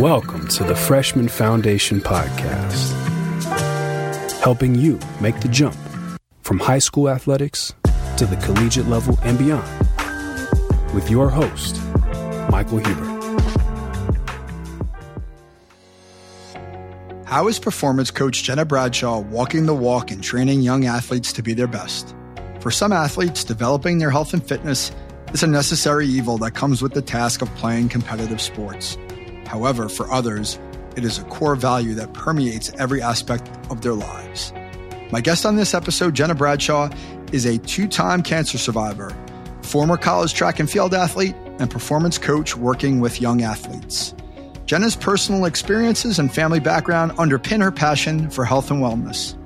Welcome to the Freshman Foundation Podcast, helping you make the jump from high school athletics to the collegiate level and beyond. With your host, Michael Huber. How is performance coach Gena Bradshaw walking the walk and training young athletes to be their best? For some athletes, developing their health and fitness is a necessary evil that comes with the task of playing competitive sports. However, for others, it is a core value that permeates every aspect of their lives. My guest on this episode, Gena Bradshaw, is a two time cancer survivor, former college track and field athlete, and performance coach working with young athletes. Gena's personal experiences and family background underpin her passion for health and wellness.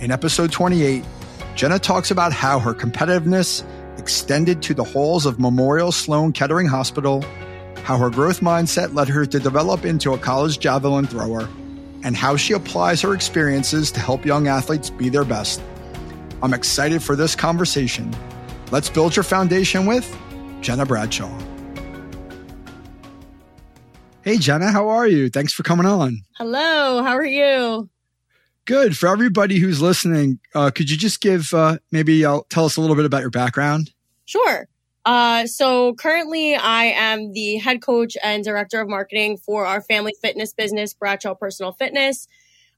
In episode 28, Gena talks about how her competitiveness extended to the halls of Memorial Sloan Kettering Hospital how her growth mindset led her to develop into a college javelin thrower, and how she applies her experiences to help young athletes be their best. I'm excited for this conversation. Let's build your foundation with Gena Bradshaw. Hey, Gena, how are you? Thanks for coming on. Hello, how are you? Good. For everybody who's listening, uh, could you just give uh, maybe uh, tell us a little bit about your background? Sure. Uh, so currently I am the head coach and director of marketing for our family fitness business, Bradshaw Personal Fitness.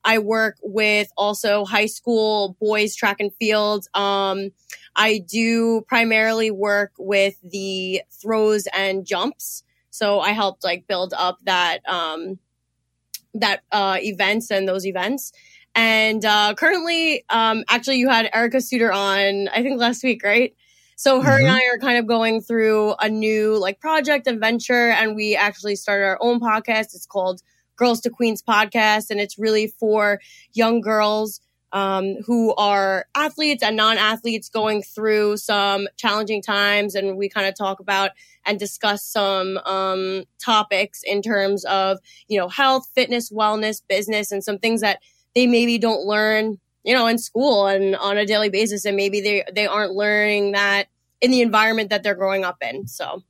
I work with also high school boys track and field. Um, I do primarily work with the throws and jumps. So I helped like build up that, um, that, uh, events and those events. And, uh, currently, um, actually you had Erica Suter on, I think last week, right? So her mm-hmm. and I are kind of going through a new like project and venture, and we actually started our own podcast. It's called Girls to Queens Podcast, and it's really for young girls um, who are athletes and non-athletes going through some challenging times, and we kind of talk about and discuss some um, topics in terms of you know health, fitness, wellness, business, and some things that they maybe don't learn you know, in school and on a daily basis. And maybe they, they aren't learning that in the environment that they're growing up in. So.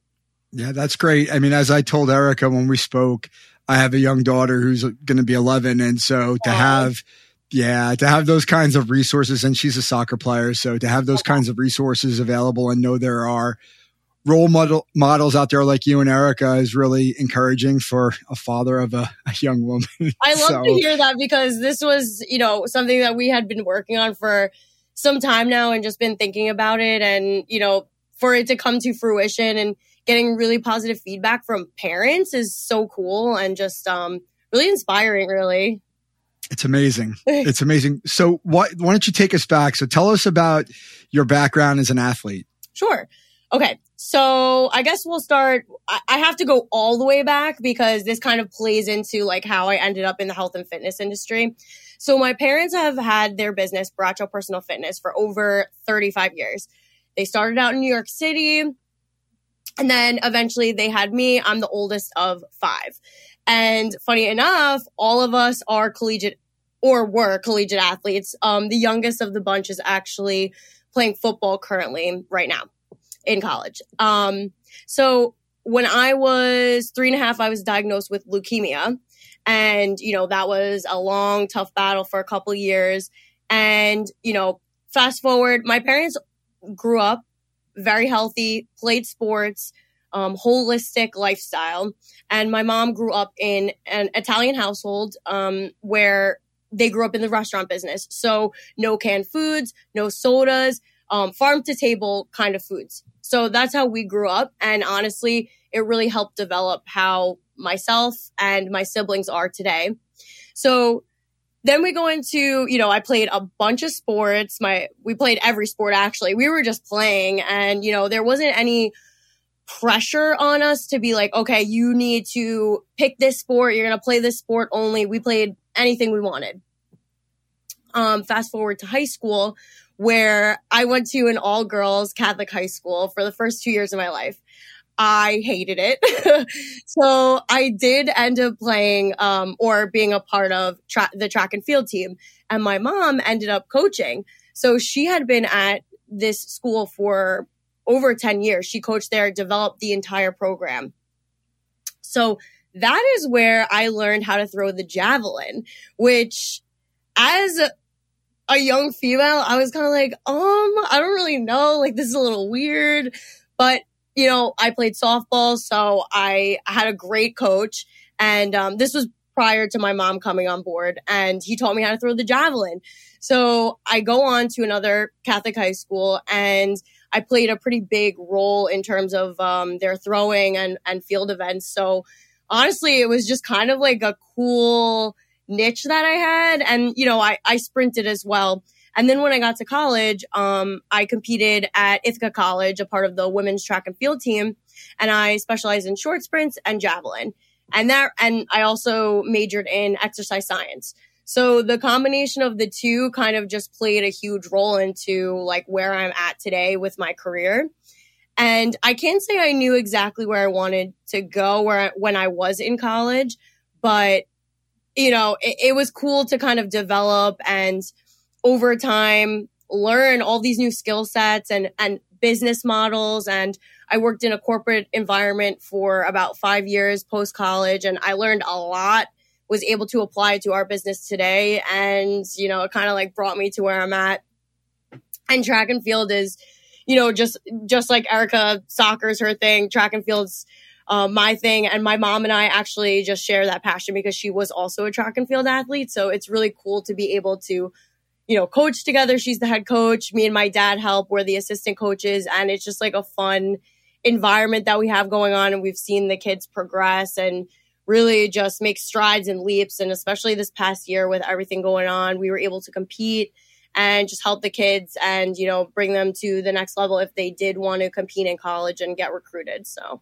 Yeah, that's great. I mean, as I told Erica when we spoke, I have a young daughter who's going to be 11. And so to have, yeah, to have those kinds of resources, and she's a soccer player. So to have those kinds of resources available and know there are role model models out there like you and Erica is really encouraging for a father of a, a young woman. I love so. to hear that because this was, you know, something that we had been working on for some time now and just been thinking about it and, you know, for it to come to fruition and getting really positive feedback from parents is so cool and just um really inspiring really. It's amazing. it's amazing. So why why don't you take us back? So tell us about your background as an athlete. Sure. Okay. So I guess we'll start. I have to go all the way back because this kind of plays into like how I ended up in the health and fitness industry. So my parents have had their business, Bradshaw Personal Fitness, for over 35 years. They started out in New York City. And then eventually they had me. I'm the oldest of five. And funny enough, all of us are collegiate or were collegiate athletes. Um, the youngest of the bunch is actually playing football currently right now in college. Um, so when I was three and a half, I was diagnosed with leukemia. And, you know, that was a long, tough battle for a couple years. And, you know, fast forward, my parents grew up very healthy, played sports, um, holistic lifestyle. And my mom grew up in an Italian household um, where they grew up in the restaurant business. So no canned foods, no sodas, um, farm to table kind of foods. So that's how we grew up. And honestly, it really helped develop how myself and my siblings are today. So then we go into, you know, I played a bunch of sports. My, we played every sport actually. We were just playing and, you know, there wasn't any pressure on us to be like, okay, you need to pick this sport. You're going to play this sport only. We played anything we wanted. Um, fast forward to high school where I went to an all girls Catholic high school for the first two years of my life. I hated it. so I did end up playing, um, or being a part of tra- the track and field team. And my mom ended up coaching. So she had been at this school for over 10 years. She coached there, developed the entire program. So that is where I learned how to throw the javelin, which as a young female, I was kind of like, um, I don't really know. Like, this is a little weird. But, you know, I played softball, so I had a great coach. And um, this was prior to my mom coming on board, and he taught me how to throw the javelin. So I go on to another Catholic high school, and I played a pretty big role in terms of um, their throwing and, and field events. So honestly, it was just kind of like a cool niche that I had. And, you know, I, I sprinted as well. And then when I got to college, um, I competed at Ithaca College, a part of the women's track and field team. And I specialized in short sprints and javelin. And that, and I also majored in exercise science. So the combination of the two kind of just played a huge role into like where I'm at today with my career. And I can't say I knew exactly where I wanted to go where when I was in college, but you know, it, it was cool to kind of develop and over time learn all these new skill sets and and business models. And I worked in a corporate environment for about 5 years post college and I learned a lot was able to apply to our business today. And you know it kind of like brought me to where I'm at. And track and field is you know just just like Erica soccer's her thing. Track and field's um, my thing. And my mom and I actually just share that passion because she was also a track and field athlete. So it's really cool to be able to, you know, coach together. She's the head coach. Me and my dad help. We're the assistant coaches. And it's just like a fun environment that we have going on. And we've seen the kids progress and really just make strides and leaps. And especially this past year with everything going on, we were able to compete and just help the kids and you know bring them to the next level if they did want to compete in college and get recruited so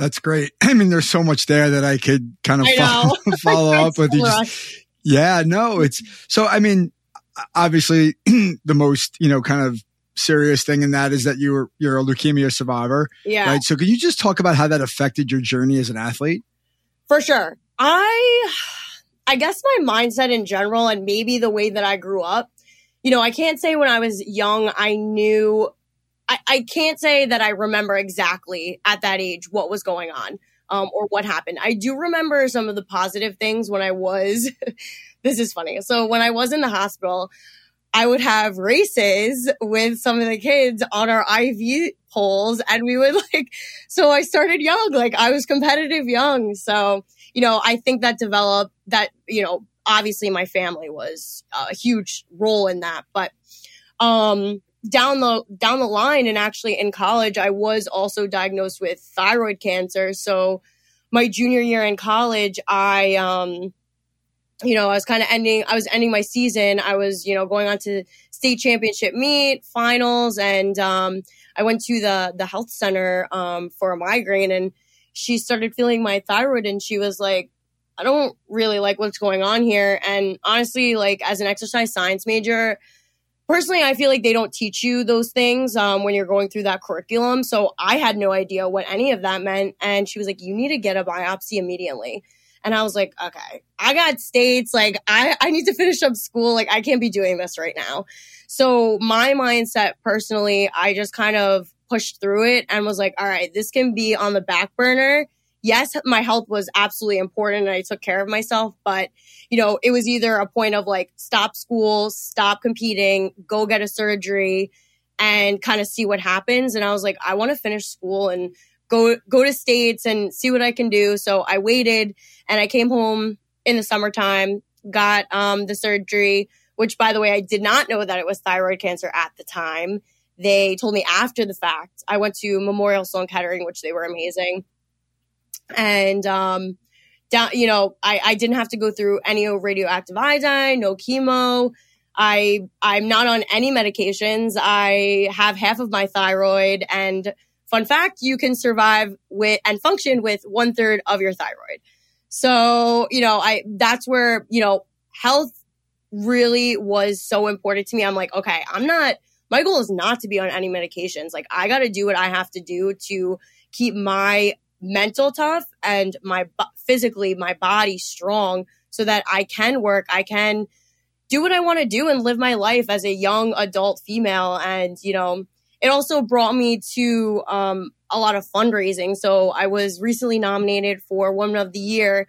that's great. I mean, there's so much there that I could kind of follow, follow up with. You just, yeah, no, it's so. I mean, obviously, the most you know kind of serious thing in that is that you were you're a leukemia survivor. Yeah. Right. So, could you just talk about how that affected your journey as an athlete? For sure. I, I guess my mindset in general, and maybe the way that I grew up. You know, I can't say when I was young I knew I, I can't say that I remember exactly at that age what was going on um, or what happened. I do remember some of the positive things when I was, this is funny. So when I was in the hospital, I would have races with some of the kids on our IV poles and we would like, so I started young, like I was competitive young. So, you know, I think that developed that, you know, obviously my family was a huge role in that, but, um, down the down the line and actually in college I was also diagnosed with thyroid cancer. So my junior year in college, I um you know, I was kind of ending I was ending my season. I was, you know, going on to state championship meet, finals and um I went to the the health center um for a migraine and she started feeling my thyroid and she was like I don't really like what's going on here and honestly like as an exercise science major personally, I feel like they don't teach you those things um, when you're going through that curriculum. So I had no idea what any of that meant. And she was like, you need to get a biopsy immediately. And I was like, okay, I got states. Like, I, I need to finish up school. Like, I can't be doing this right now. So, my mindset personally, I just kind of pushed through it and was like, all right, this can be on the back burner yes, my health was absolutely important and I took care of myself, but you know, it was either a point of like stop school, stop competing, go get a surgery and kind of see what happens. And I was like, I want to finish school and go go to states and see what I can do. So I waited and I came home in the summertime, got um the surgery, which by the way, I did not know that it was thyroid cancer at the time. They told me after the fact. I went to Memorial Sloan Kettering, which they were amazing and um, down, you know, I, I didn't have to go through any radioactive iodine, no chemo. I I'm not on any medications. I have half of my thyroid, and fun fact, you can survive with and function with one third of your thyroid. So you know, I that's where you know health really was so important to me. I'm like, okay, I'm not. My goal is not to be on any medications. Like I got to do what I have to do to keep my mental tough and my physically my body strong so that I can work, I can do what I want to do and live my life as a young adult female and you know it also brought me to um, a lot of fundraising. So I was recently nominated for Woman of the Year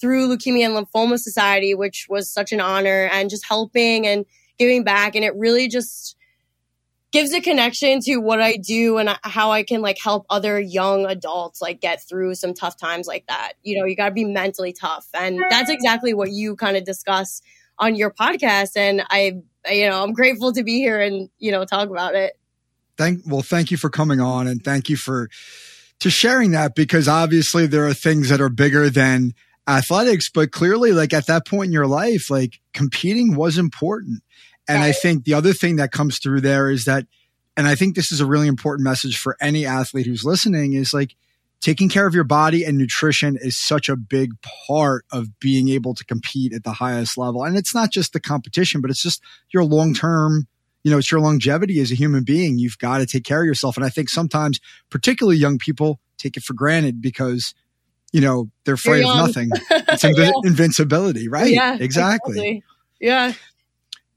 through Leukemia and Lymphoma Society, which was such an honor and just helping and giving back. And it really just gives a connection to what I do and how I can like help other young adults like get through some tough times like that. You know, you got to be mentally tough. And that's exactly what you kind of discuss on your podcast. And I, you know, I'm grateful to be here and, you know, talk about it. Thank, well, thank you for coming on and thank you for, to sharing that because obviously there are things that are bigger than athletics, but clearly like at that point in your life, like competing was important and I think the other thing that comes through there is that, and I think this is a really important message for any athlete who's listening is like taking care of your body and nutrition is such a big part of being able to compete at the highest level. And it's not just the competition, but it's just your long term, you know, it's your longevity as a human being. You've got to take care of yourself. And I think sometimes, particularly young people, take it for granted because you know they're afraid of nothing. It's inv- yeah. invincibility, right? Yeah, exactly. exactly. Yeah.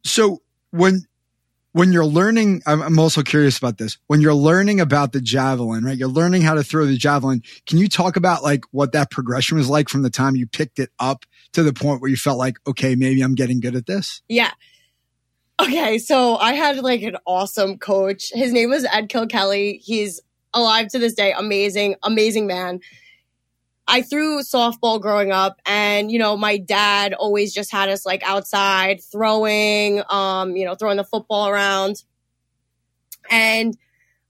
So when when you're learning, I'm, also curious about this. When you're learning about the javelin, right? You're learning how to throw the javelin. Can you talk about like what that progression was like from the time you picked it up to the point where you felt like, okay, maybe I'm getting good at this? Yeah. Okay. So I had like an awesome coach. His name was Ed Kilkelly. He's alive to this day. Amazing, amazing man. I threw softball growing up and, you know, my dad always just had us like outside throwing, um, you know, throwing the football around. And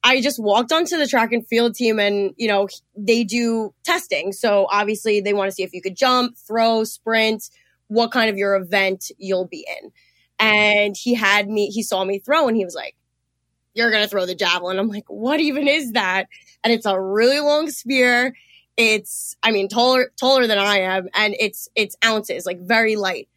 I just walked onto the track and field team and, you know, they do testing. So obviously they want to see if you could jump, throw, sprint, what kind of your event you'll be in. And he had me, he saw me throw and he was like, you're going to throw the javelin. I'm like, what even is that? And it's a really long spear it's, I mean, taller, taller than I am. And it's, it's ounces, like very light.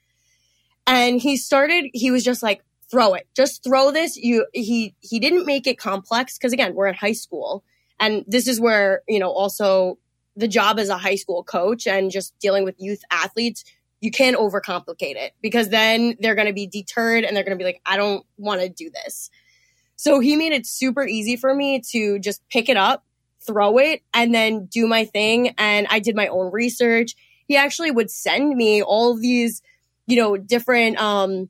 And he started, he was just like, throw it, just throw this. You, he, he didn't make it complex. Cause again, we're in high school and this is where, you know, also the job as a high school coach and just dealing with youth athletes, you can't overcomplicate it because then they're going to be deterred and they're going to be like, I don't want to do this. So he made it super easy for me to just pick it up throw it and then do my thing. And I did my own research. He actually would send me all these, you know, different, um,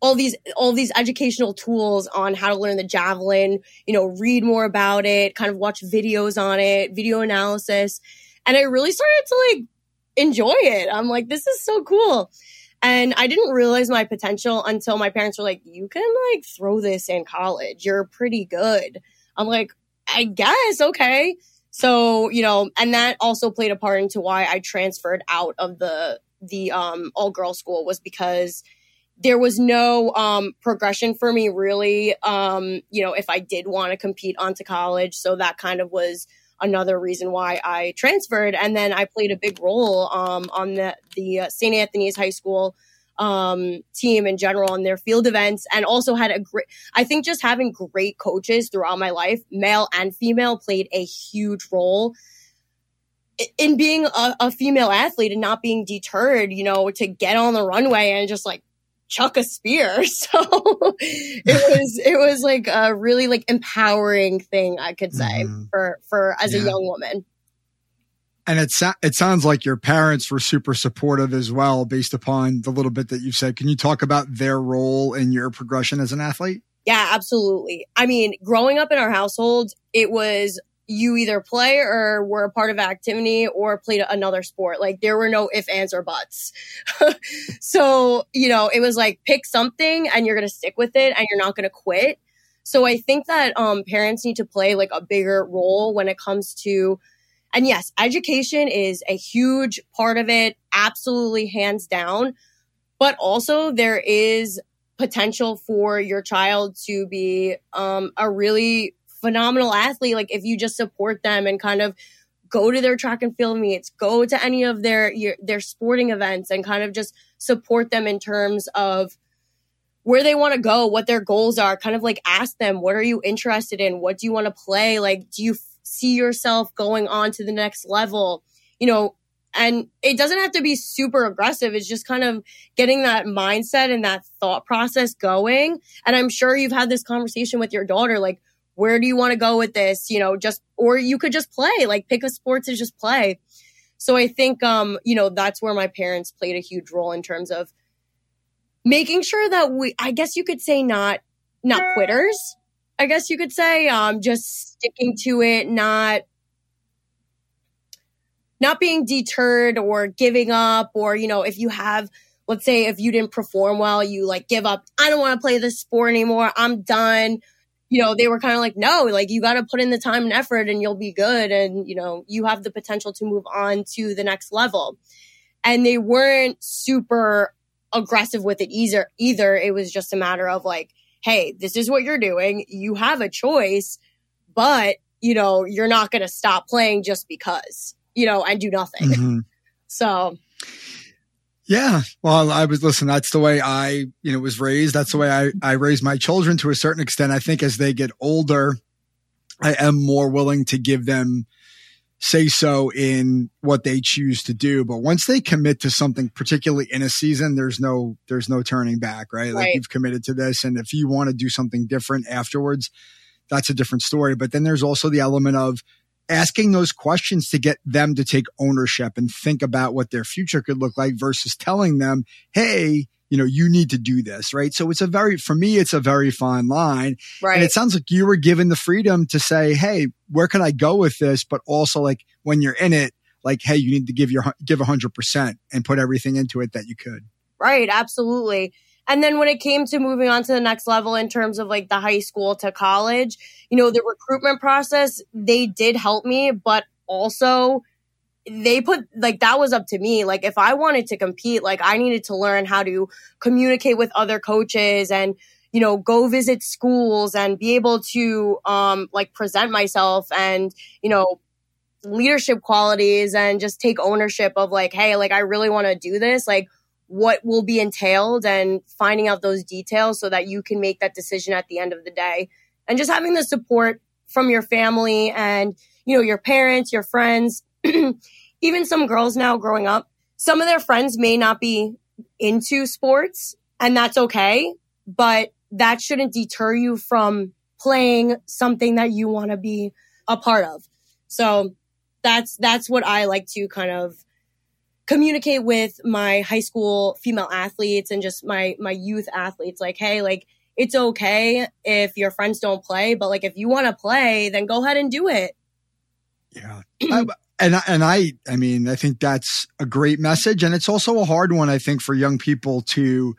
all these all these educational tools on how to learn the javelin you know read more about it kind of watch videos on it video analysis. And i really started to like enjoy it. I'm like this is so cool. And i didn't realize my potential until my parents were like you can like throw this in college. You're pretty good. I'm like I guess, okay. So, you know, and that also played a part into why I transferred out of the the um all girl school was because there was no um progression for me really um you know if I did want to compete onto college so that kind of was another reason why I transferred and then I played a big role um on the the uh, St. Anthony's High School um, team in general and their field events and also had a great, I think just having great coaches throughout my life, male and female played a huge role in being a, a female athlete and not being deterred, you know, to get on the runway and just like chuck a spear. So it was it was like a really like empowering thing I could say mm-hmm. for for as yeah. a young woman and it so- it sounds like your parents were super supportive as well, based upon the little bit that you've said. Can you talk about their role in your progression as an athlete? Yeah, absolutely. I mean, growing up in our household, it was you either play or were a part of activity or played another sport. Like there were no if, ands, or buts. so, you know, it was like pick something and you're going to stick with it and you're not going to quit. So I think that um, parents need to play like a bigger role when it comes to and yes, education is a huge part of it, absolutely hands down. But also, there is potential for your child to be um, a really phenomenal athlete. Like if you just support them and kind of go to their track and field meets, go to any of their their sporting events, and kind of just support them in terms of where they want to go, what their goals are. Kind of like ask them, what are you interested in? What do you want to play? Like, do you see yourself going on to the next level, you know, And it doesn't have to be super aggressive. It's just kind of getting that mindset and that thought process going. And I'm sure you've had this conversation with your daughter, like, where do you want to go with this? You know, just, or you could just play, like pick a sport to just play. So I think, um, you know, that's where my parents played a huge role in terms of making sure that we, I guess you could say not, not quitters. I guess you could say, um, just sticking to it, not, not being deterred or giving up or, you know, if you have, let's say if you didn't perform well, you like give up. I don't want to play this sport anymore. I'm done. You know, they were kind of like, no, like you got to put in the time and effort and you'll be good. And, you know, you have the potential to move on to the next level. And they weren't super aggressive with it either. Either it was just a matter of like, hey, this is what you're doing. You have a choice, but you know, you're not going to stop playing just because you know, and do nothing. Mm-hmm. So yeah. Well, I was, listen, that's the way I, you know, was raised. That's the way I, I raise my children to a certain extent. I think as they get older, I am more willing to give them say so in what they choose to do. But once they commit to something, particularly in a season, there's no, there's no turning back, right? right. Like you've committed to this. And if you want to do something different afterwards, that's a different story. But then there's also the element of, asking those questions to get them to take ownership and think about what their future could look like versus telling them, Hey, you know, you need to do this, right? So it's a very, for me, it's a very fine line. Right. And it sounds like you were given the freedom to say, Hey, where can I go with this? But also like when you're in it, like, Hey, you need to give your, give a hundred percent and put everything into it that you could. Right. Absolutely. And then when it came to moving on to the next level in terms of like the high school to college, you know, the recruitment process, they did help me, but also they put like that was up to me. Like if I wanted to compete, like I needed to learn how to communicate with other coaches and you know go visit schools and be able to um like present myself and you know leadership qualities and just take ownership of like hey like I really want to do this like what will be entailed and finding out those details so that you can make that decision at the end of the day and just having the support from your family and you know your parents your friends even some girls now growing up some of their friends may not be into sports and that's okay but that shouldn't deter you from playing something that you want to be a part of. So that's that's what i like to kind of communicate with my high school female athletes and just my my youth athletes like hey like it's okay if your friends don't play but like if you want to play then go ahead and do it. Yeah and and I I mean I think that's a great message and it's also a hard one I think for young people to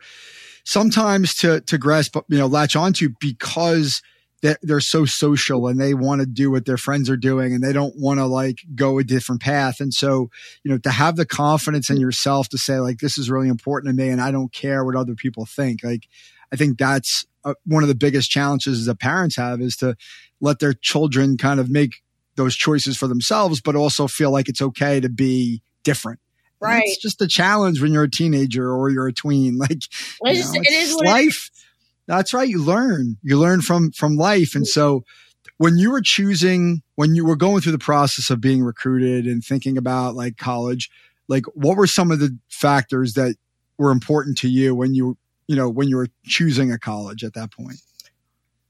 sometimes to to grasp you know latch onto because they're, they're so social and they want to do what their friends are doing and they don't want to like go a different path. And so, you know, to have the confidence in yourself to say like, this is really important to me and I don't care what other people think. Like, I think that's uh, one of the biggest challenges that parents have is to let their children kind of make those choices for themselves, but also feel like it's okay to be different. Right. it's just a challenge when you're a teenager or you're a tween. Like, well, you know, it is life. That's right. You learn. You learn from from life. And so when you were choosing, when you were going through the process of being recruited and thinking about like college, like what were some of the factors that were important to you when you, you know, when you were choosing a college at that point?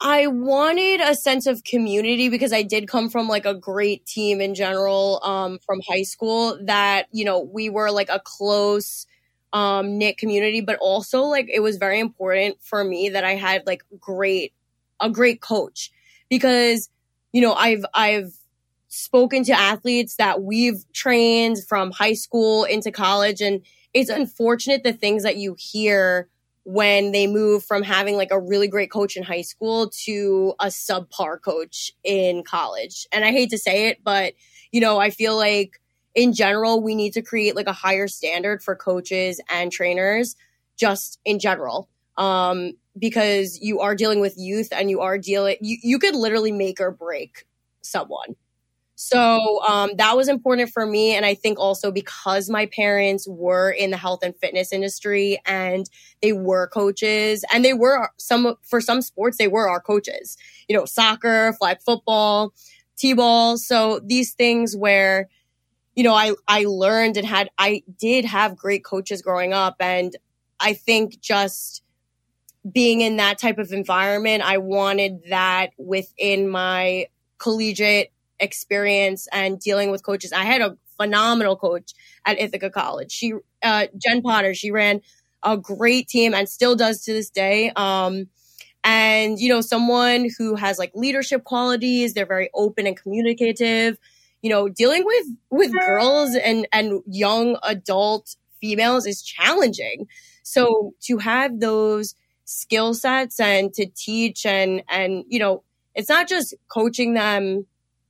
I wanted a sense of community because I did come from like a great team in general um, from high school that, you know, we were like a close um, knit community, but also like it was very important for me that I had like great, a great coach because, you know, I've, I've spoken to athletes that we've trained from high school into college and it's unfortunate the things that you hear when they move from having like a really great coach in high school to a subpar coach in college. And I hate to say it, but you know, I feel like in general, we need to create like a higher standard for coaches and trainers just in general. Um, because you are dealing with youth and you are dealing, you, you could literally make or break someone. So um, that was important for me. And I think also because my parents were in the health and fitness industry and they were coaches and they were some, for some sports, they were our coaches, you know, soccer, flag football, T ball. So these things where, you know, I, I learned and had, I did have great coaches growing up. And I think just being in that type of environment, I wanted that within my collegiate experience and dealing with coaches. I had a phenomenal coach at Ithaca College. She, uh, Jen Potter, she ran a great team and still does to this day. Um, and you know, someone who has like leadership qualities. They're very open and communicative. You know, dealing with with girls and and young adult females is challenging. So to have those skill sets and to teach and and you know, it's not just coaching them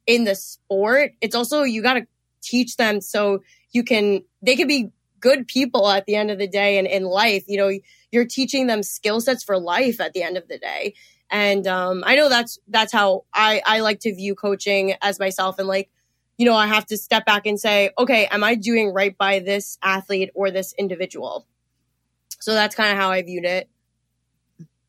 in the sport. It's also you got to teach them so you can they can be good people at the end of the day and in life. You know, you're teaching them skill sets for life at the end of the day. And um, I know that's that's how I, I like to view coaching as myself and like, you know, I have to step back and say, okay, am I doing right by this athlete or this individual? So that's kind of how I viewed it.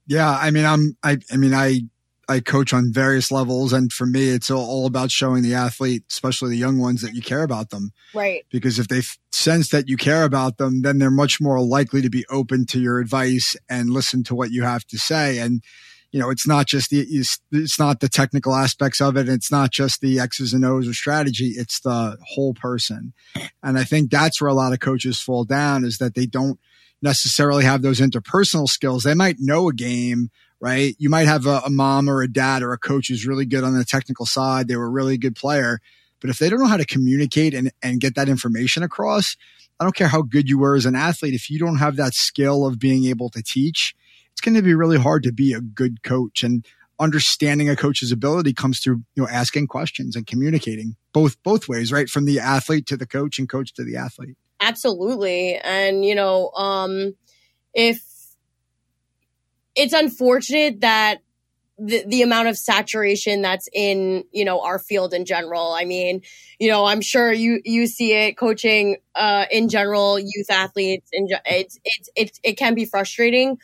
Yeah, I mean, I'm, I, I mean, I I coach on various levels. And for me, it's all about showing the athlete, especially the young ones, that you care about them. Right. Because if they sense that you care about them, then they're much more likely to be open to your advice and listen to what you have to say. And, you know, it's not just the, it's, not the technical aspects of it. It's not just the X's and O's or strategy. It's the whole person. And I think that's where a lot of coaches fall down is that they don't necessarily have those interpersonal skills. They might know a game right? You might have a, a, mom or a dad or a coach who's really good on the technical side. They were a really good player. But if they don't know how to communicate and, and get that information across, I don't care how good you were as an athlete. If you don't have that skill of being able to teach, it's going to be really hard to be a good coach. And understanding a coach's ability comes through, you know, asking questions and communicating both, both ways, right? From the athlete to the coach and coach to the athlete. Absolutely. And, you know, um, if it's unfortunate that the, the amount of saturation that's in you know our field in general. I mean you know i'm sure you you see it coaching uh in general youth athletes and it's it's it's it can be frustrating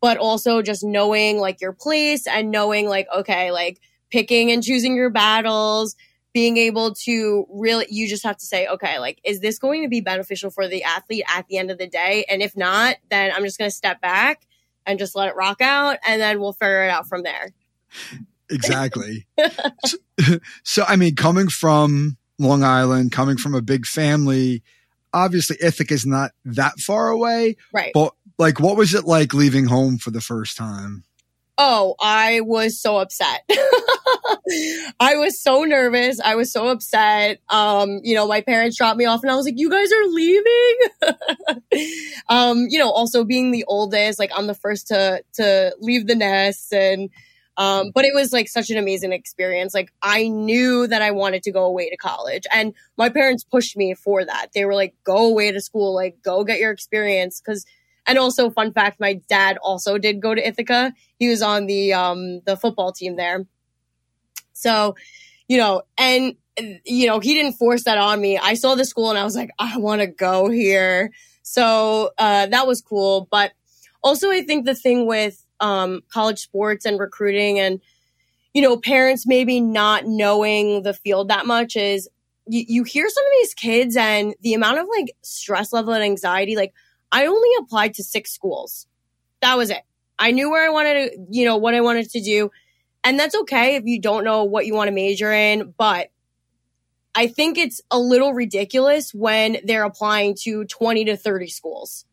but also just knowing like your place and knowing like okay like picking and choosing your battles being able to really you just have to say okay like is this going to be beneficial for the athlete at the end of the day? And if not then i'm just going to step back and just let it rock out and then we'll figure it out from there. Exactly. so, so, I mean, coming from Long Island, coming from a big family, obviously Ithaca is not that far away. Right. But like, what was it like leaving home for the first time? Oh, I was so upset. I was so nervous. I was so upset. Um, you know, my parents dropped me off and I was like, you guys are leaving? um, you know, also being the oldest, like I'm the first to, to leave the nest and, um, but it was like such an amazing experience. Like I knew that I wanted to go away to college and my parents pushed me for that. They were like, go away to school, like go get your experience. Cause and also, fun fact, my dad also did go to Ithaca. He was on the um the football team there. So, you know, and you know, he didn't force that on me. I saw the school and I was like, I want to go here. So uh, that was cool. But also, I think the thing with um, college sports and recruiting and you know, parents maybe not knowing the field that much is you, you hear some of these kids and the amount of like stress level and anxiety, like I only applied to six schools. That was it. I knew where I wanted to, you know, what I wanted to do. And that's okay if you don't know what you want to major in, but I think it's a little ridiculous when they're applying to 20 to 30 schools.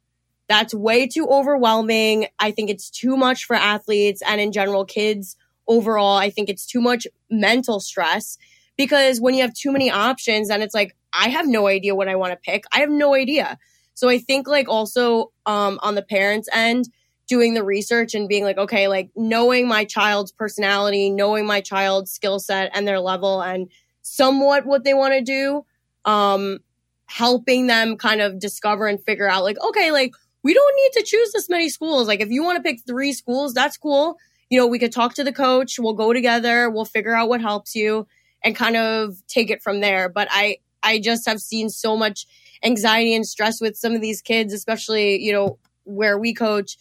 That's way too overwhelming. I think it's too much for athletes and in general kids overall. I think it's too much mental stress because when you have too many options and it's like, I have no idea what I want to pick. I have no idea. So I think like also um, on the parents' end, doing the research and being like, okay, like knowing my child's personality, knowing my child's skill set and their level and somewhat what they want to do, um, helping them kind of discover and figure out like, okay, like we don't need to choose this many schools. Like if you want to pick three schools, that's cool. You know, we could talk to the coach, we'll go together, we'll figure out what helps you and kind of take it from there. But I, I just have seen so much anxiety and stress with some of these kids, especially, you know, where we coach.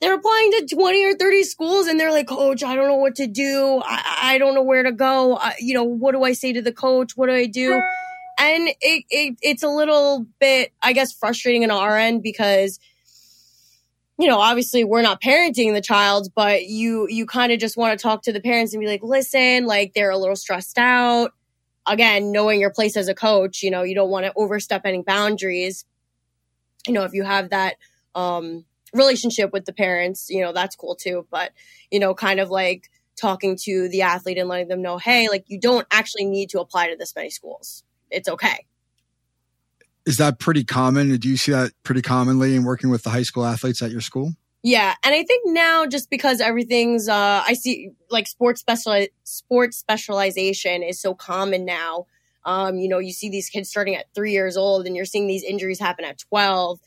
They're applying to 20 or 30 schools and they're like, coach, I don't know what to do. I, I don't know where to go. I, you know, what do I say to the coach? What do I do? and it, it it's a little bit, I guess, frustrating in our end because you know, obviously we're not parenting the child, but you you kind of just want to talk to the parents and be like, listen, like they're a little stressed out. Again, knowing your place as a coach, you know, you don't want to overstep any boundaries. You know, if you have that um relationship with the parents, you know, that's cool too. But, you know, kind of like talking to the athlete and letting them know, hey, like you don't actually need to apply to this many schools. It's okay is that pretty common? Do you see that pretty commonly in working with the high school athletes at your school? Yeah, and I think now just because everything's uh I see like sports special sports specialization is so common now. Um, you know, you see these kids starting at 3 years old and you're seeing these injuries happen at 12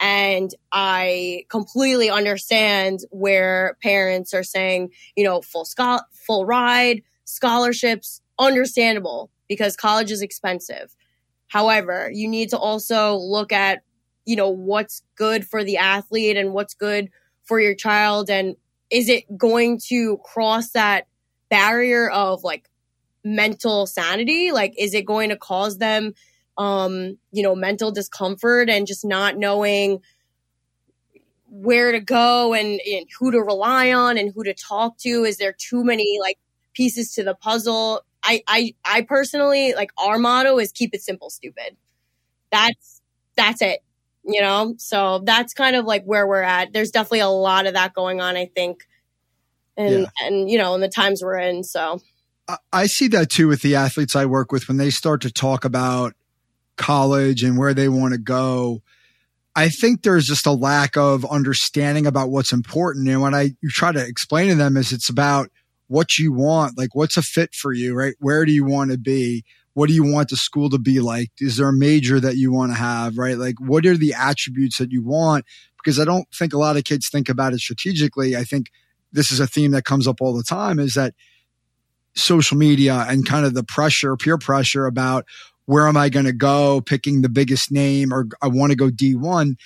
and I completely understand where parents are saying, you know, full school full ride, scholarships, understandable because college is expensive. However, you need to also look at, you know, what's good for the athlete and what's good for your child. And is it going to cross that barrier of like mental sanity? Like, is it going to cause them, um, you know, mental discomfort and just not knowing where to go and, and who to rely on and who to talk to? Is there too many like pieces to the puzzle? I, I, I personally like our motto is keep it simple, stupid. That's, that's it, you know? So that's kind of like where we're at. There's definitely a lot of that going on, I think. And, yeah. and, you know, in the times we're in. So I see that too with the athletes I work with when they start to talk about college and where they want to go. I think there's just a lack of understanding about what's important. And what I you try to explain to them is it's about what you want, like what's a fit for you, right? Where do you want to be? What do you want the school to be like? Is there a major that you want to have, right? Like what are the attributes that you want? Because I don't think a lot of kids think about it strategically. I think this is a theme that comes up all the time is that social media and kind of the pressure, peer pressure about where am I going to go, picking the biggest name, or I want to go D1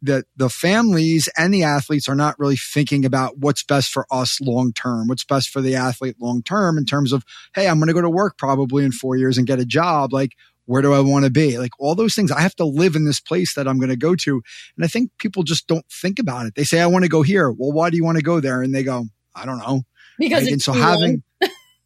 that the families and the athletes are not really thinking about what's best for us long term, what's best for the athlete long term in terms of, hey, I'm going to go to work probably in four years and get a job. Like, where do I want to be? Like all those things. I have to live in this place that I'm going to go to. And I think people just don't think about it. They say, I want to go here. Well, why do you want to go there? And they go, I don't know. Because right? and so having,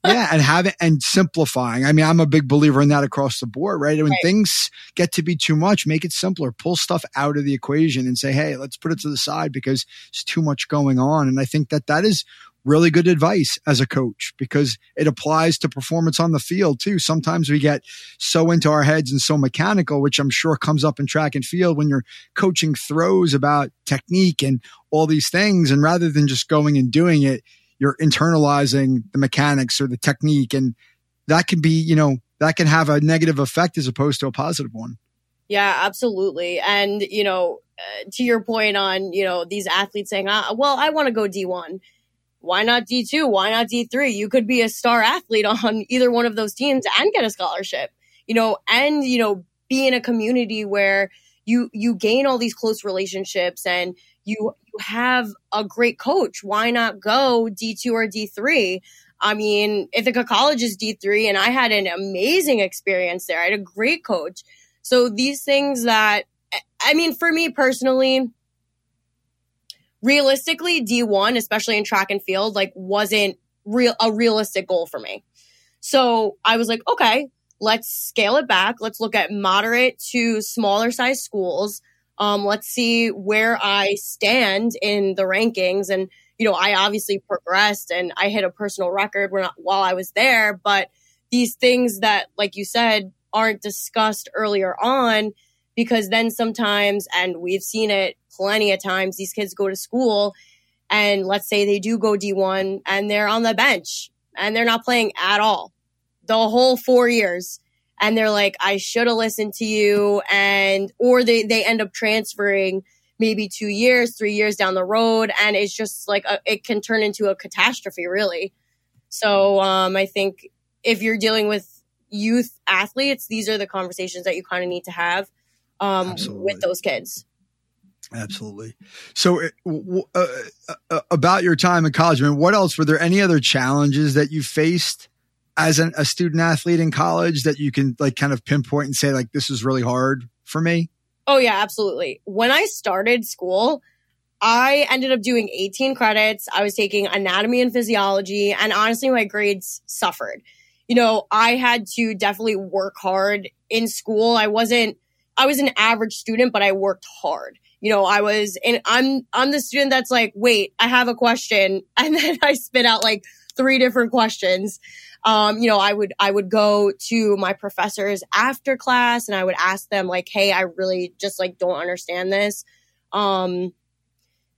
yeah, and having and simplifying. I mean, I'm a big believer in that across the board, right? When right. things get to be too much, make it simpler. Pull stuff out of the equation and say, "Hey, let's put it to the side because it's too much going on." And I think that that is really good advice as a coach because it applies to performance on the field too. Sometimes we get so into our heads and so mechanical, which I'm sure comes up in track and field when you're coaching throws about technique and all these things. And rather than just going and doing it, you're internalizing the mechanics or the technique and that can be you know that can have a negative effect as opposed to a positive one. Yeah absolutely. And you know uh, to your point on you know these athletes saying ah, well i want to go d1 why not d2 why not d3 you could be a star athlete on either one of those teams and get a scholarship you know and you know be in a community where you you gain all these close relationships and you you have a great coach. Why not go D2 or D3? I mean, Ithaca College is D3 and I had an amazing experience there. I had a great coach. So these things that I mean, for me personally, realistically, D1, especially in track and field, like wasn't real a realistic goal for me. So I was like, okay, let's scale it back. Let's look at moderate to smaller size schools um, let's see where I stand in the rankings. And, you know, I obviously progressed and I hit a personal record while I was there, but these things that, like you said, aren't discussed earlier on because then sometimes, and we've seen it plenty of times, these kids go to school and let's say they do go D1 and they're on the bench and they're not playing at all the whole four years and they're like, I should have listened to you. And, or they, they end up transferring maybe two years, three years down the road. And it's just like, a, it can turn into a catastrophe, really. So, um, I think if you're dealing with youth athletes, these are the conversations that you kind of need to have, um, with those kids. Absolutely. So, uh, uh, about your time in college, I mean, what else were there any other challenges that you faced as an, a student athlete in college that you can like kind of pinpoint and say like this is really hard for me? Oh yeah, absolutely. When I started school, I ended up doing 18 credits. I was taking anatomy and physiology, and honestly, my grades suffered. You know, I had to definitely work hard in school. I wasn't, I was an average student, but I worked hard. You know, I was, and I'm, I'm the student that's like, wait, I have a question. And then I spit out like three different questions. Um, you know, I would, I would go to my professors after class and I would ask them like, Hey, I really just like don't understand this. Um,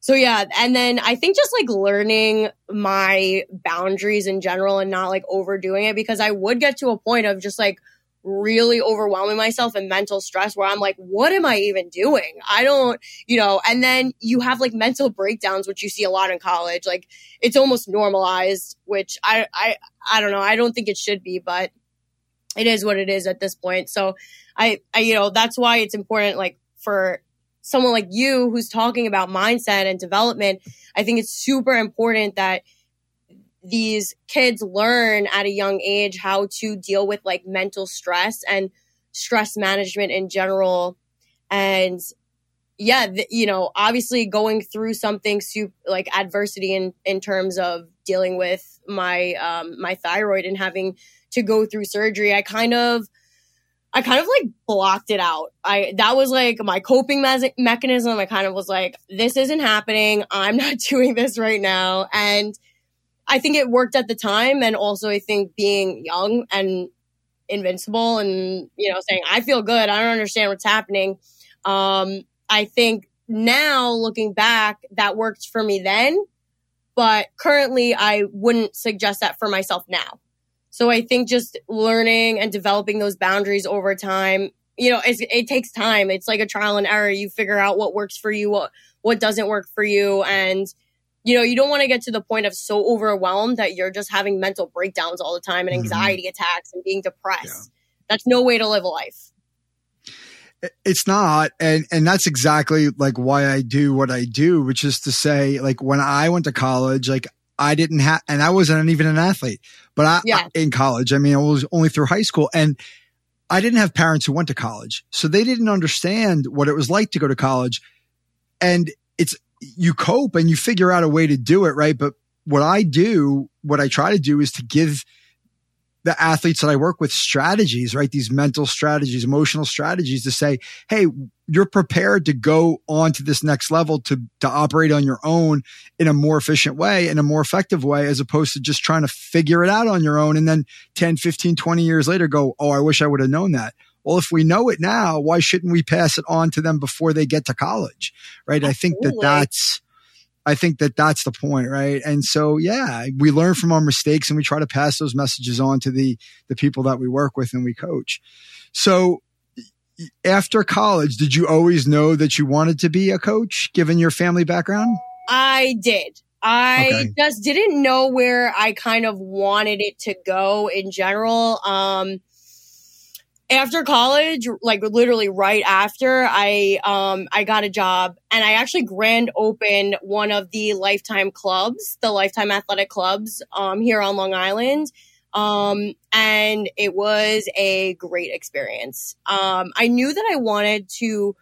so yeah, and then I think just like learning my boundaries in general and not like overdoing it because I would get to a point of just like really overwhelming myself and mental stress where I'm like, what am I even doing? I don't, you know, and then you have like mental breakdowns, which you see a lot in college. Like it's almost normalized, which I, I, I don't know. I don't think it should be, but it is what it is at this point. So I, I, you know, that's why it's important, like for someone like you who's talking about mindset and development, I think it's super important that these kids learn at a young age how to deal with like mental stress and stress management in general. And yeah, th- you know, obviously going through something super, like adversity in, in terms of dealing with my, um, my thyroid and having to go through surgery, I kind of, I kind of like blocked it out. I that was like my coping me- mechanism. I kind of was like, this isn't happening. I'm not doing this right now. And I think it worked at the time. And also, I think being young and invincible and, you know, saying, I feel good. I don't understand what's happening. Um, I think now looking back, that worked for me then. But currently, I wouldn't suggest that for myself now. So I think just learning and developing those boundaries over time, you know, it takes time. It's like a trial and error. You figure out what works for you, what what doesn't work for you, and you know, you don't want to get to the point of so overwhelmed that you're just having mental breakdowns all the time and mm-hmm. anxiety mm-hmm. attacks and being depressed. Yeah. That's no way to live a life. It's not. And, and that's exactly like why I do what I do, which is to say, like when I went to college, like I didn't have, and I wasn't even an athlete, but I, yeah. I, in college, I mean, I was only through high school and I didn't have parents who went to college. So they didn't understand what it was like to go to college. And you cope and you figure out a way to do it. Right. But what I do, what I try to do is to give the athletes that I work with strategies, right? These mental strategies, emotional strategies to say, Hey, you're prepared to go on to this next level to, to operate on your own in a more efficient way, in a more effective way, as opposed to just trying to figure it out on your own. And then 10, 15, 20 years later go, Oh, I wish I would have known that. Well, if we know it now, why shouldn't we pass it on to them before they get to college? Right. Absolutely. I think that that's, I think that that's the point, right? And so, yeah, we learn from our mistakes and we try to pass those messages on to the the people that we work with and we coach. So, after college, did you always know that you wanted to be a coach, given your family background? I did. I okay. just didn't know where I kind of wanted it to go in general. Um, after college, like literally right after, I um I got a job and I actually grand opened one of the lifetime clubs, the lifetime athletic clubs um here on Long Island. Um and it was a great experience. Um I knew that I wanted to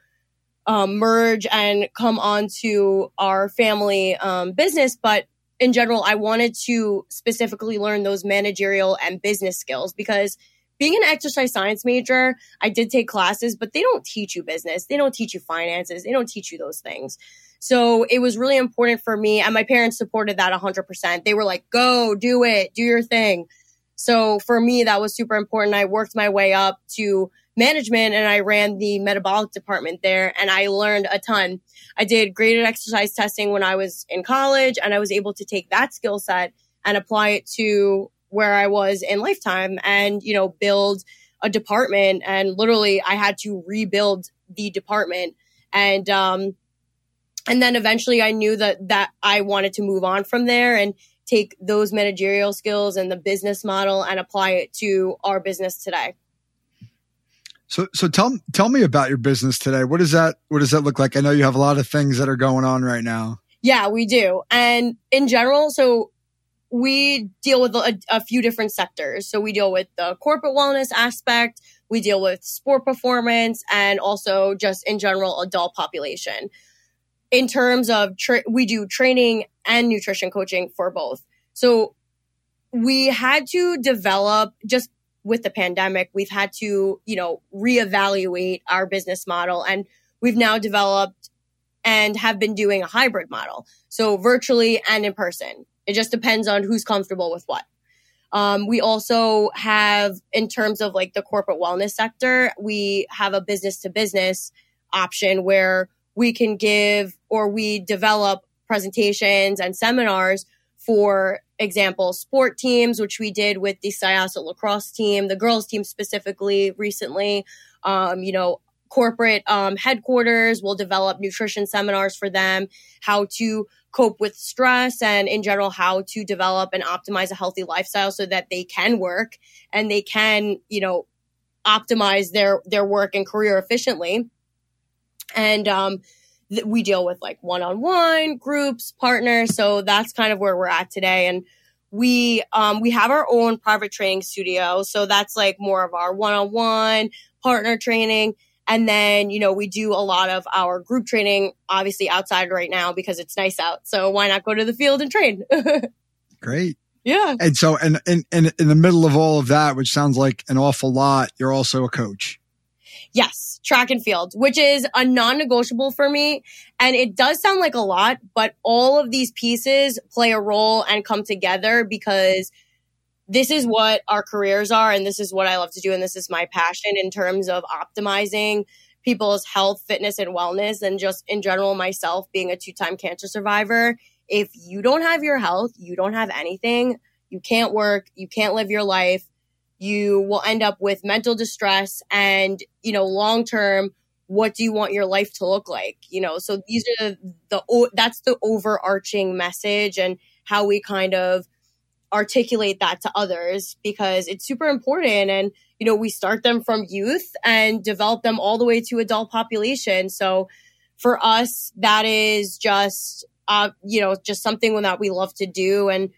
um, merge and come onto our family um, business, but in general, I wanted to specifically learn those managerial and business skills because being an exercise science major, I did take classes, but they don't teach you business. They don't teach you finances. They don't teach you those things. So it was really important for me. And my parents supported that 100%. They were like, go do it, do your thing. So for me, that was super important. I worked my way up to management and I ran the metabolic department there and I learned a ton. I did graded exercise testing when I was in college and I was able to take that skill set and apply it to where I was in Lifetime and, you know, build a department. And literally, I had to rebuild the department. And, um, and then eventually I knew that, that I wanted to move on from there and take those managerial skills and the business model and apply it to our business today. So, so tell tell me about your business today. What does that What does that look like? I know you have a lot of things that are going on right now. Yeah, we do. And in general, so we deal with a, a, few different sectors. So we deal with the corporate wellness aspect, we deal with sport performance, and also just in general adult population. In terms of tra- we do training and nutrition coaching for both. So we had to develop just with the pandemic, we've had to, you know, reevaluate our business model and we've now developed and have been doing a hybrid model. So virtually and in person. It just depends on who's comfortable with what. Um, we also have, in terms of like the corporate wellness sector, we have a business to business option where we can give or we develop presentations and seminars for example, sport teams, which we did with the Syosset lacrosse team, the girls team specifically recently. Um, you know, corporate um, headquarters. Will develop nutrition seminars for them, how to cope with stress, and in general, how to develop and optimize a healthy lifestyle so that they can work and they can, you know, optimize their their work and career efficiently. And um, we deal with like one-on-one groups partners. So that's kind of where we're at today. And we um we have our own private training studio. So that's like more of our one-on-one partner training and then you know we do a lot of our group training obviously outside right now because it's nice out. So why not go to the field and train? Great. Yeah. And so and in, in in the middle of all of that which sounds like an awful lot you're also a coach. Yes, track and field, which is a non negotiable for me. And it does sound like a lot, but all of these pieces play a role and come together because this is what our careers are. And this is what I love to do. And this is my passion in terms of optimizing people's health, fitness, and wellness. And just in general, myself being a two time cancer survivor. If you don't have your health, you don't have anything. You can't work. You can't live your life you will end up with mental distress and, you know, long term, what do you want your life to look like? You know, so these are the, the, that's the overarching message and how we kind of articulate that to others because it's super important. And, you know, we start them from youth and develop them all the way to adult population. So for us, that is just, uh, you know, just something that we love to do. And,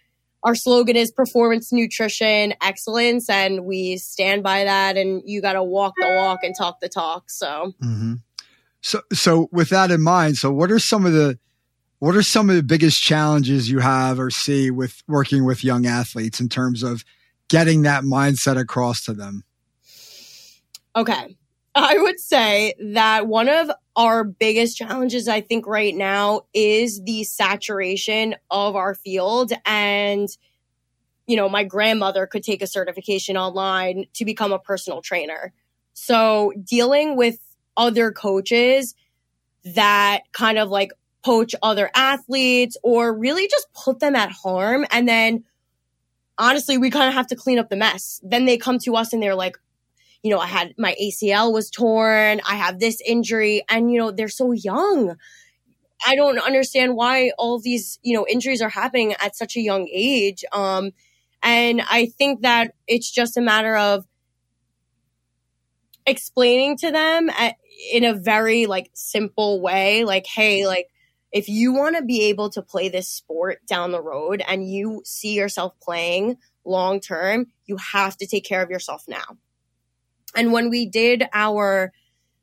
our slogan is performance nutrition excellence and we stand by that and you got to walk the walk and talk the talk so mm-hmm. so so with that in mind so what are some of the what are some of the biggest challenges you have or see with working with young athletes in terms of getting that mindset across to them okay I would say that one of our biggest challenges, I think, right now is the saturation of our field. And, you know, my grandmother could take a certification online to become a personal trainer. So dealing with other coaches that kind of like poach other athletes or really just put them at harm. And then honestly, we kind of have to clean up the mess. Then they come to us and they're like, you know, I had my ACL was torn, I have this injury, and, you know, they're so young. I don't understand why all these, you know, injuries are happening at such a young age. Um, and I think that it's just a matter of explaining to them at, in a very like simple way, like, hey, like, if you want to be able to play this sport down the road and you see yourself playing long term, you have to take care of yourself now. And when we did our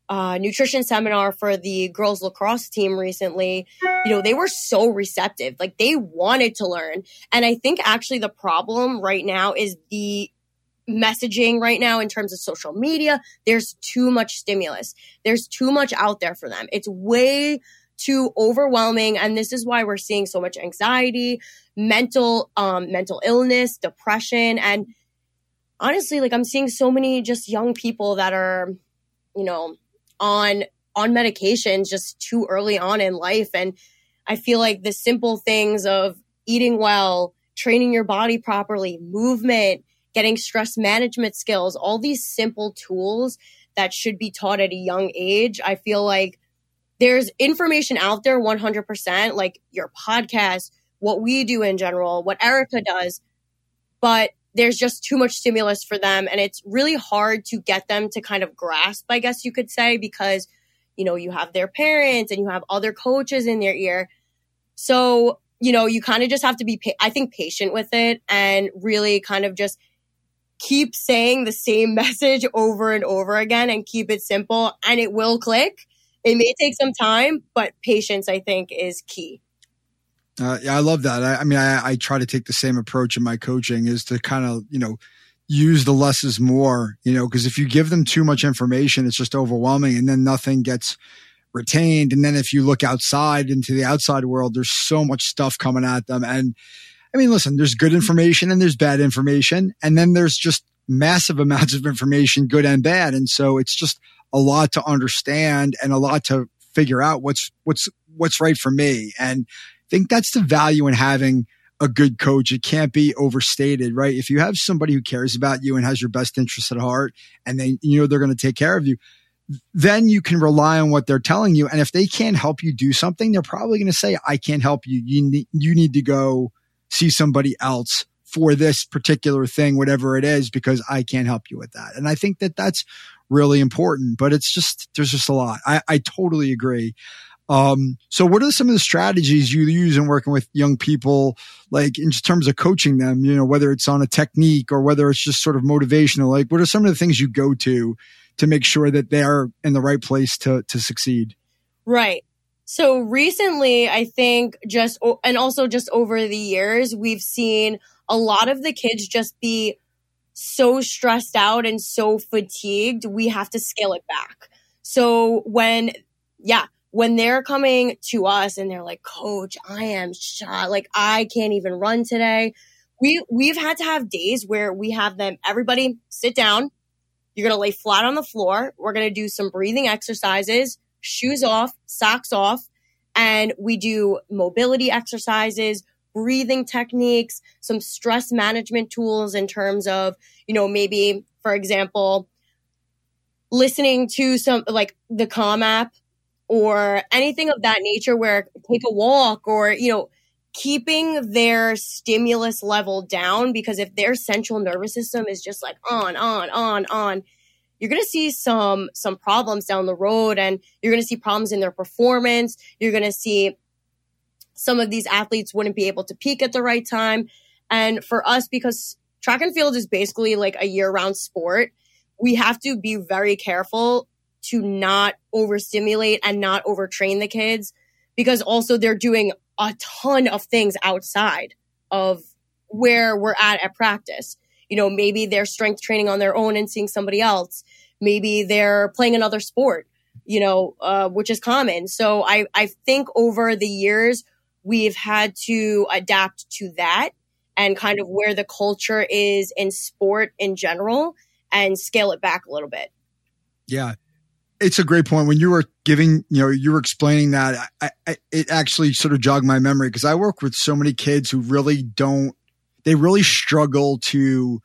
uh, nutrition seminar for the girls lacrosse team recently, you know, they were so receptive. Like they wanted to learn. And I think actually the problem right now is the messaging right now in terms of social media. There's too much stimulus. There's too much out there for them. It's way too overwhelming. And this is why we're seeing so much anxiety, mental, um, mental illness, depression, and honestly, like I'm seeing so many just young people that are, you know, on on medications just too early on in life. And I feel like the simple things of eating well, training your body properly, movement, getting stress management skills, all these simple tools that should be taught at a young age. I feel like there's information out there 100%, like your podcast, what we do in general, what Erica does. But there's just too much stimulus for them and it's really hard to get them to kind of grasp i guess you could say because you know you have their parents and you have other coaches in their ear so you know, you kind of just have to be, I think, patient with it and really kind of just keep saying the same message over and over again and keep it simple and it will click. It may take some time, but patience, I think, is key. Uh, yeah, I love that. I, I mean, I, I, try to take the same approach in my coaching is to kind of, you know, use the less is more, you know, because if you give them too much information, it's just overwhelming and then nothing gets retained. And then if you look outside into the outside world, there's so much stuff coming at them. And I mean, listen, there's good information and there's bad information. And then there's just massive amounts of information, good and bad. And so it's just a lot to understand and a lot to figure out what's, what's, what's right for me. And I think that's the value in having a good coach. It can't be overstated, right? If you have somebody who cares about you and has your best interests at heart and they, you know, they're going to take care of you, then you can rely on what they're telling you. And if they can't help you do something, they're probably going to say, I can't help you. You need, you need to go see somebody else for this particular thing, whatever it is, because I can't help you with that. And I think that that's really important, but it's just, there's just a lot. I, I totally agree. Um, so what are some of the strategies you use in working with young people, like in terms of coaching them, you know, whether it's on a technique or whether it's just sort of motivational, like what are some of the things you go to to make sure that they're in the right place to, to succeed? Right. So recently, I think just, and also just over the years, we've seen a lot of the kids just be so stressed out and so fatigued. We have to scale it back. So when, yeah, when they're coming to us and they're like, coach, I am shot. Like I can't even run today. We, we've had to have days where we have them, everybody sit down. You're going to lay flat on the floor. We're going to do some breathing exercises shoes off, socks off, and we do mobility exercises, breathing techniques, some stress management tools in terms of, you know, maybe, for example, listening to some like the Calm app or anything of that nature where take a walk or, you know, keeping their stimulus level down because if their central nervous system is just like on, on, on, on, you're going to see some some problems down the road and you're going to see problems in their performance. You're going to see some of these athletes wouldn't be able to peak at the right time and for us because track and field is basically like a year round sport we have to be very careful to not overstimulate and not overtrain the kids because also they're doing a ton of things outside of where we're at at practice you know, maybe they're strength training on their own and seeing somebody else. Maybe they're playing another sport, you know, uh, which is common. So I, I think over the years, we've had to adapt to that and kind of where the culture is in sport in general and scale it back a little bit. Yeah. It's a great point. When you were giving, you know, you were explaining that, I, I, it actually sort of jogged my memory because I work with so many kids who really don't they really struggle to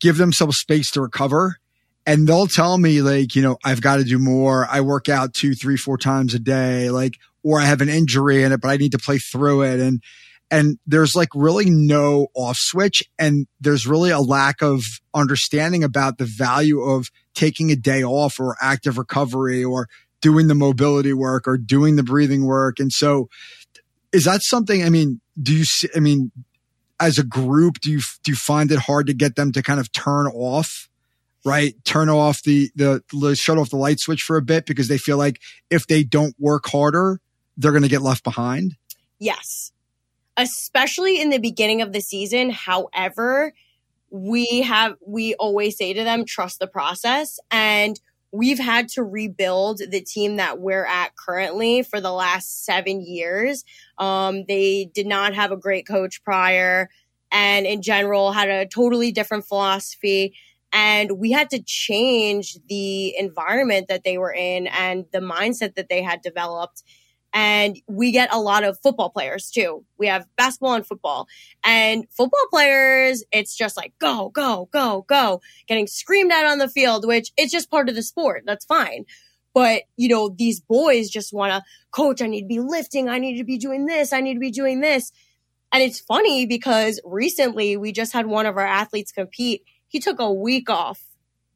give themselves space to recover. And they'll tell me like, you know, I've got to do more. I work out two, three, four times a day, like, or I have an injury in it, but I need to play through it. And, and there's like really no off switch. And there's really a lack of understanding about the value of taking a day off or active recovery or doing the mobility work or doing the breathing work. And so is that something, I mean, do you see, I mean, as a group, do you do you find it hard to get them to kind of turn off, right? Turn off the the, the shut off the light switch for a bit because they feel like if they don't work harder, they're going to get left behind. Yes, especially in the beginning of the season. However, we have we always say to them, trust the process and we've had to rebuild the team that we're at currently for the last seven years. Um, they did not have a great coach prior and in general had a totally different philosophy. And we had to change the environment that they were in and the mindset that they had developed and we get a lot of football players too. We have basketball and football. And football players, it's just like go, go, go, go, getting screamed at on the field, which it's just part of the sport. That's fine. But, you know, these boys just want to coach. I need to be lifting. I need to be doing this. I need to be doing this. And it's funny because recently we just had one of our athletes compete. He took a week off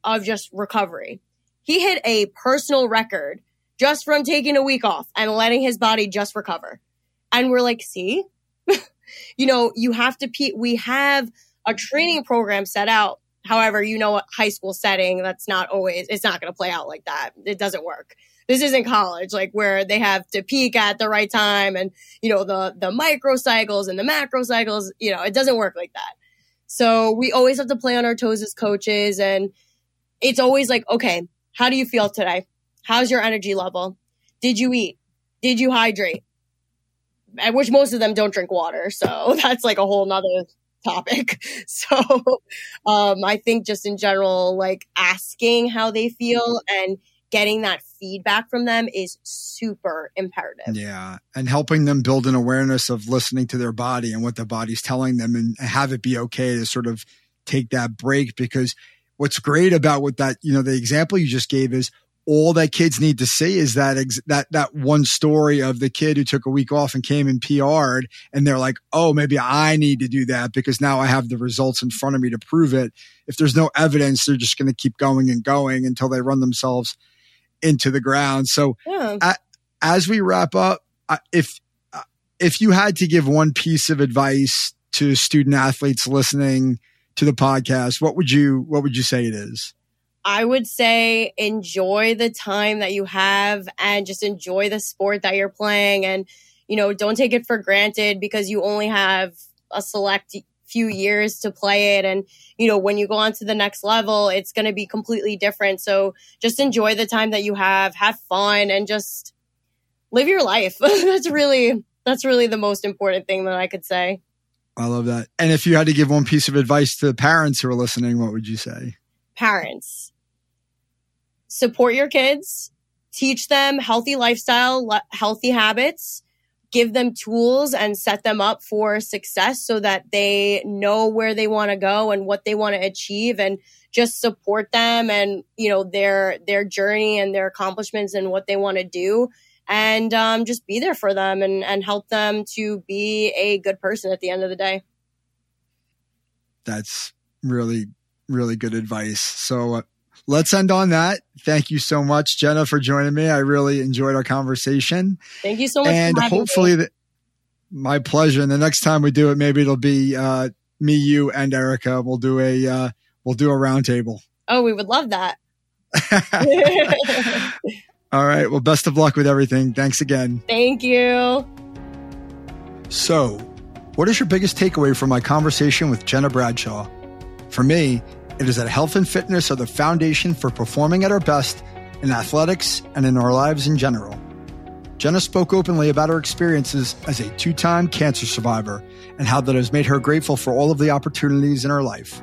of just recovery. He hit a personal record just from taking a week off and letting his body just recover. And we're like, see, you know, you have to, pe- we have a training program set out. However, you know, high school setting, that's not always, it's not going to play out like that. It doesn't work. This isn't college, like where they have to peak at the right time and, you know, the, the micro cycles and the macro cycles, you know, it doesn't work like that. So we always have to play on our toes as coaches. And it's always like, okay, how do you feel today? How's your energy level? Did you eat? Did you hydrate? Which most of them don't drink water. So that's like a whole nother topic. So um, I think just in general, like asking how they feel and getting that feedback from them is super imperative. Yeah. And helping them build an awareness of listening to their body and what the body's telling them and have it be okay to sort of take that break because what's great about what that, you know, the example you just gave is all that kids need to see is that ex- that that one story of the kid who took a week off and came and PR'd, and they're like, "Oh, maybe I need to do that because now I have the results in front of me to prove it." If there's no evidence, they're just going to keep going and going until they run themselves into the ground. So, yeah. as we wrap up, if uh, if you had to give one piece of advice to student athletes listening to the podcast, what would you what would you say it is? I would say enjoy the time that you have and just enjoy the sport that you're playing. And you know don't take it for granted because you only have a select few years to play it. And you know when you go on to the next level it's going to be completely different. So just enjoy the time that you have have fun and just live your life. That's really that's really the most important thing that i could say. I love that. And if you had to give one piece of advice to the parents who are listening what would you say? Parents support your kids, teach them healthy lifestyle, le- healthy habits, give them tools and set them up for success so that they know where they want to go and what they want to achieve and just support them and you know their their journey and their accomplishments and what they want to do and um, just be there for them and and help them to be a good person at the end of the day. That's really really good advice. So uh, let's end on that. Thank you so much, Gena, for joining me. I really enjoyed our conversation. Thank you so much. And hopefully, the, my pleasure. And the next time we do it, maybe it'll be uh, me, you, and Erica. We'll do a uh, we'll do a roundtable. Oh, we would love that. All right. Well, best of luck with everything. Thanks again. Thank you. So, what is your biggest takeaway from my conversation with Gena Bradshaw? For me, it is that health and fitness are the foundation for performing at our best in athletics and in our lives in general. Gena spoke openly about her experiences as a two time cancer survivor and how that has made her grateful for all of the opportunities in her life.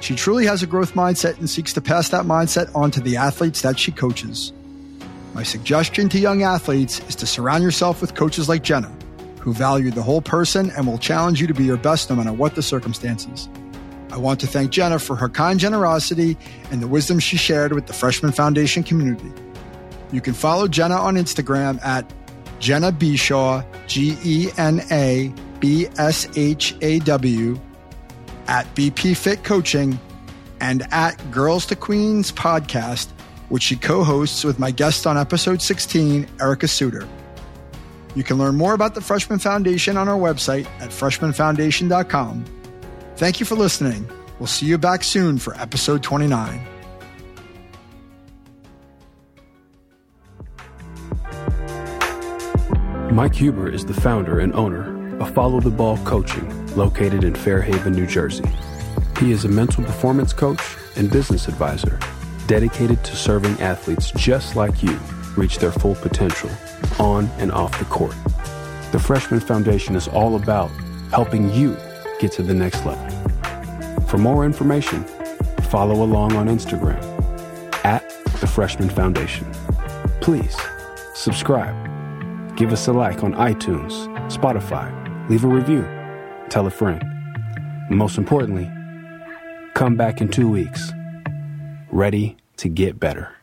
She truly has a growth mindset and seeks to pass that mindset on to the athletes that she coaches. My suggestion to young athletes is to surround yourself with coaches like Gena, who value the whole person and will challenge you to be your best no matter what the circumstances. I want to thank Gena for her kind generosity and the wisdom she shared with the Freshman Foundation community. You can follow Gena on Instagram at Gena Bshaw, G E N A B S H A W, at BP Fit Coaching, and at Girls to Queens podcast, which she co hosts with my guest on episode 16, Erica Suter. You can learn more about the Freshman Foundation on our website at freshmanfoundation.com Thank you for listening. We'll see you back soon for episode 29. Mike Huber is the founder and owner of Follow the Ball Coaching, located in Fair Haven, New Jersey. He is a mental performance coach and business advisor dedicated to serving athletes just like you reach their full potential on and off the court. The Freshman Foundation is all about helping you get to the next level. For more information, follow along on Instagram at the Freshman Foundation. Please subscribe, give us a like on iTunes, Spotify, leave a review, tell a friend. Most importantly, come back in two weeks, ready to get better.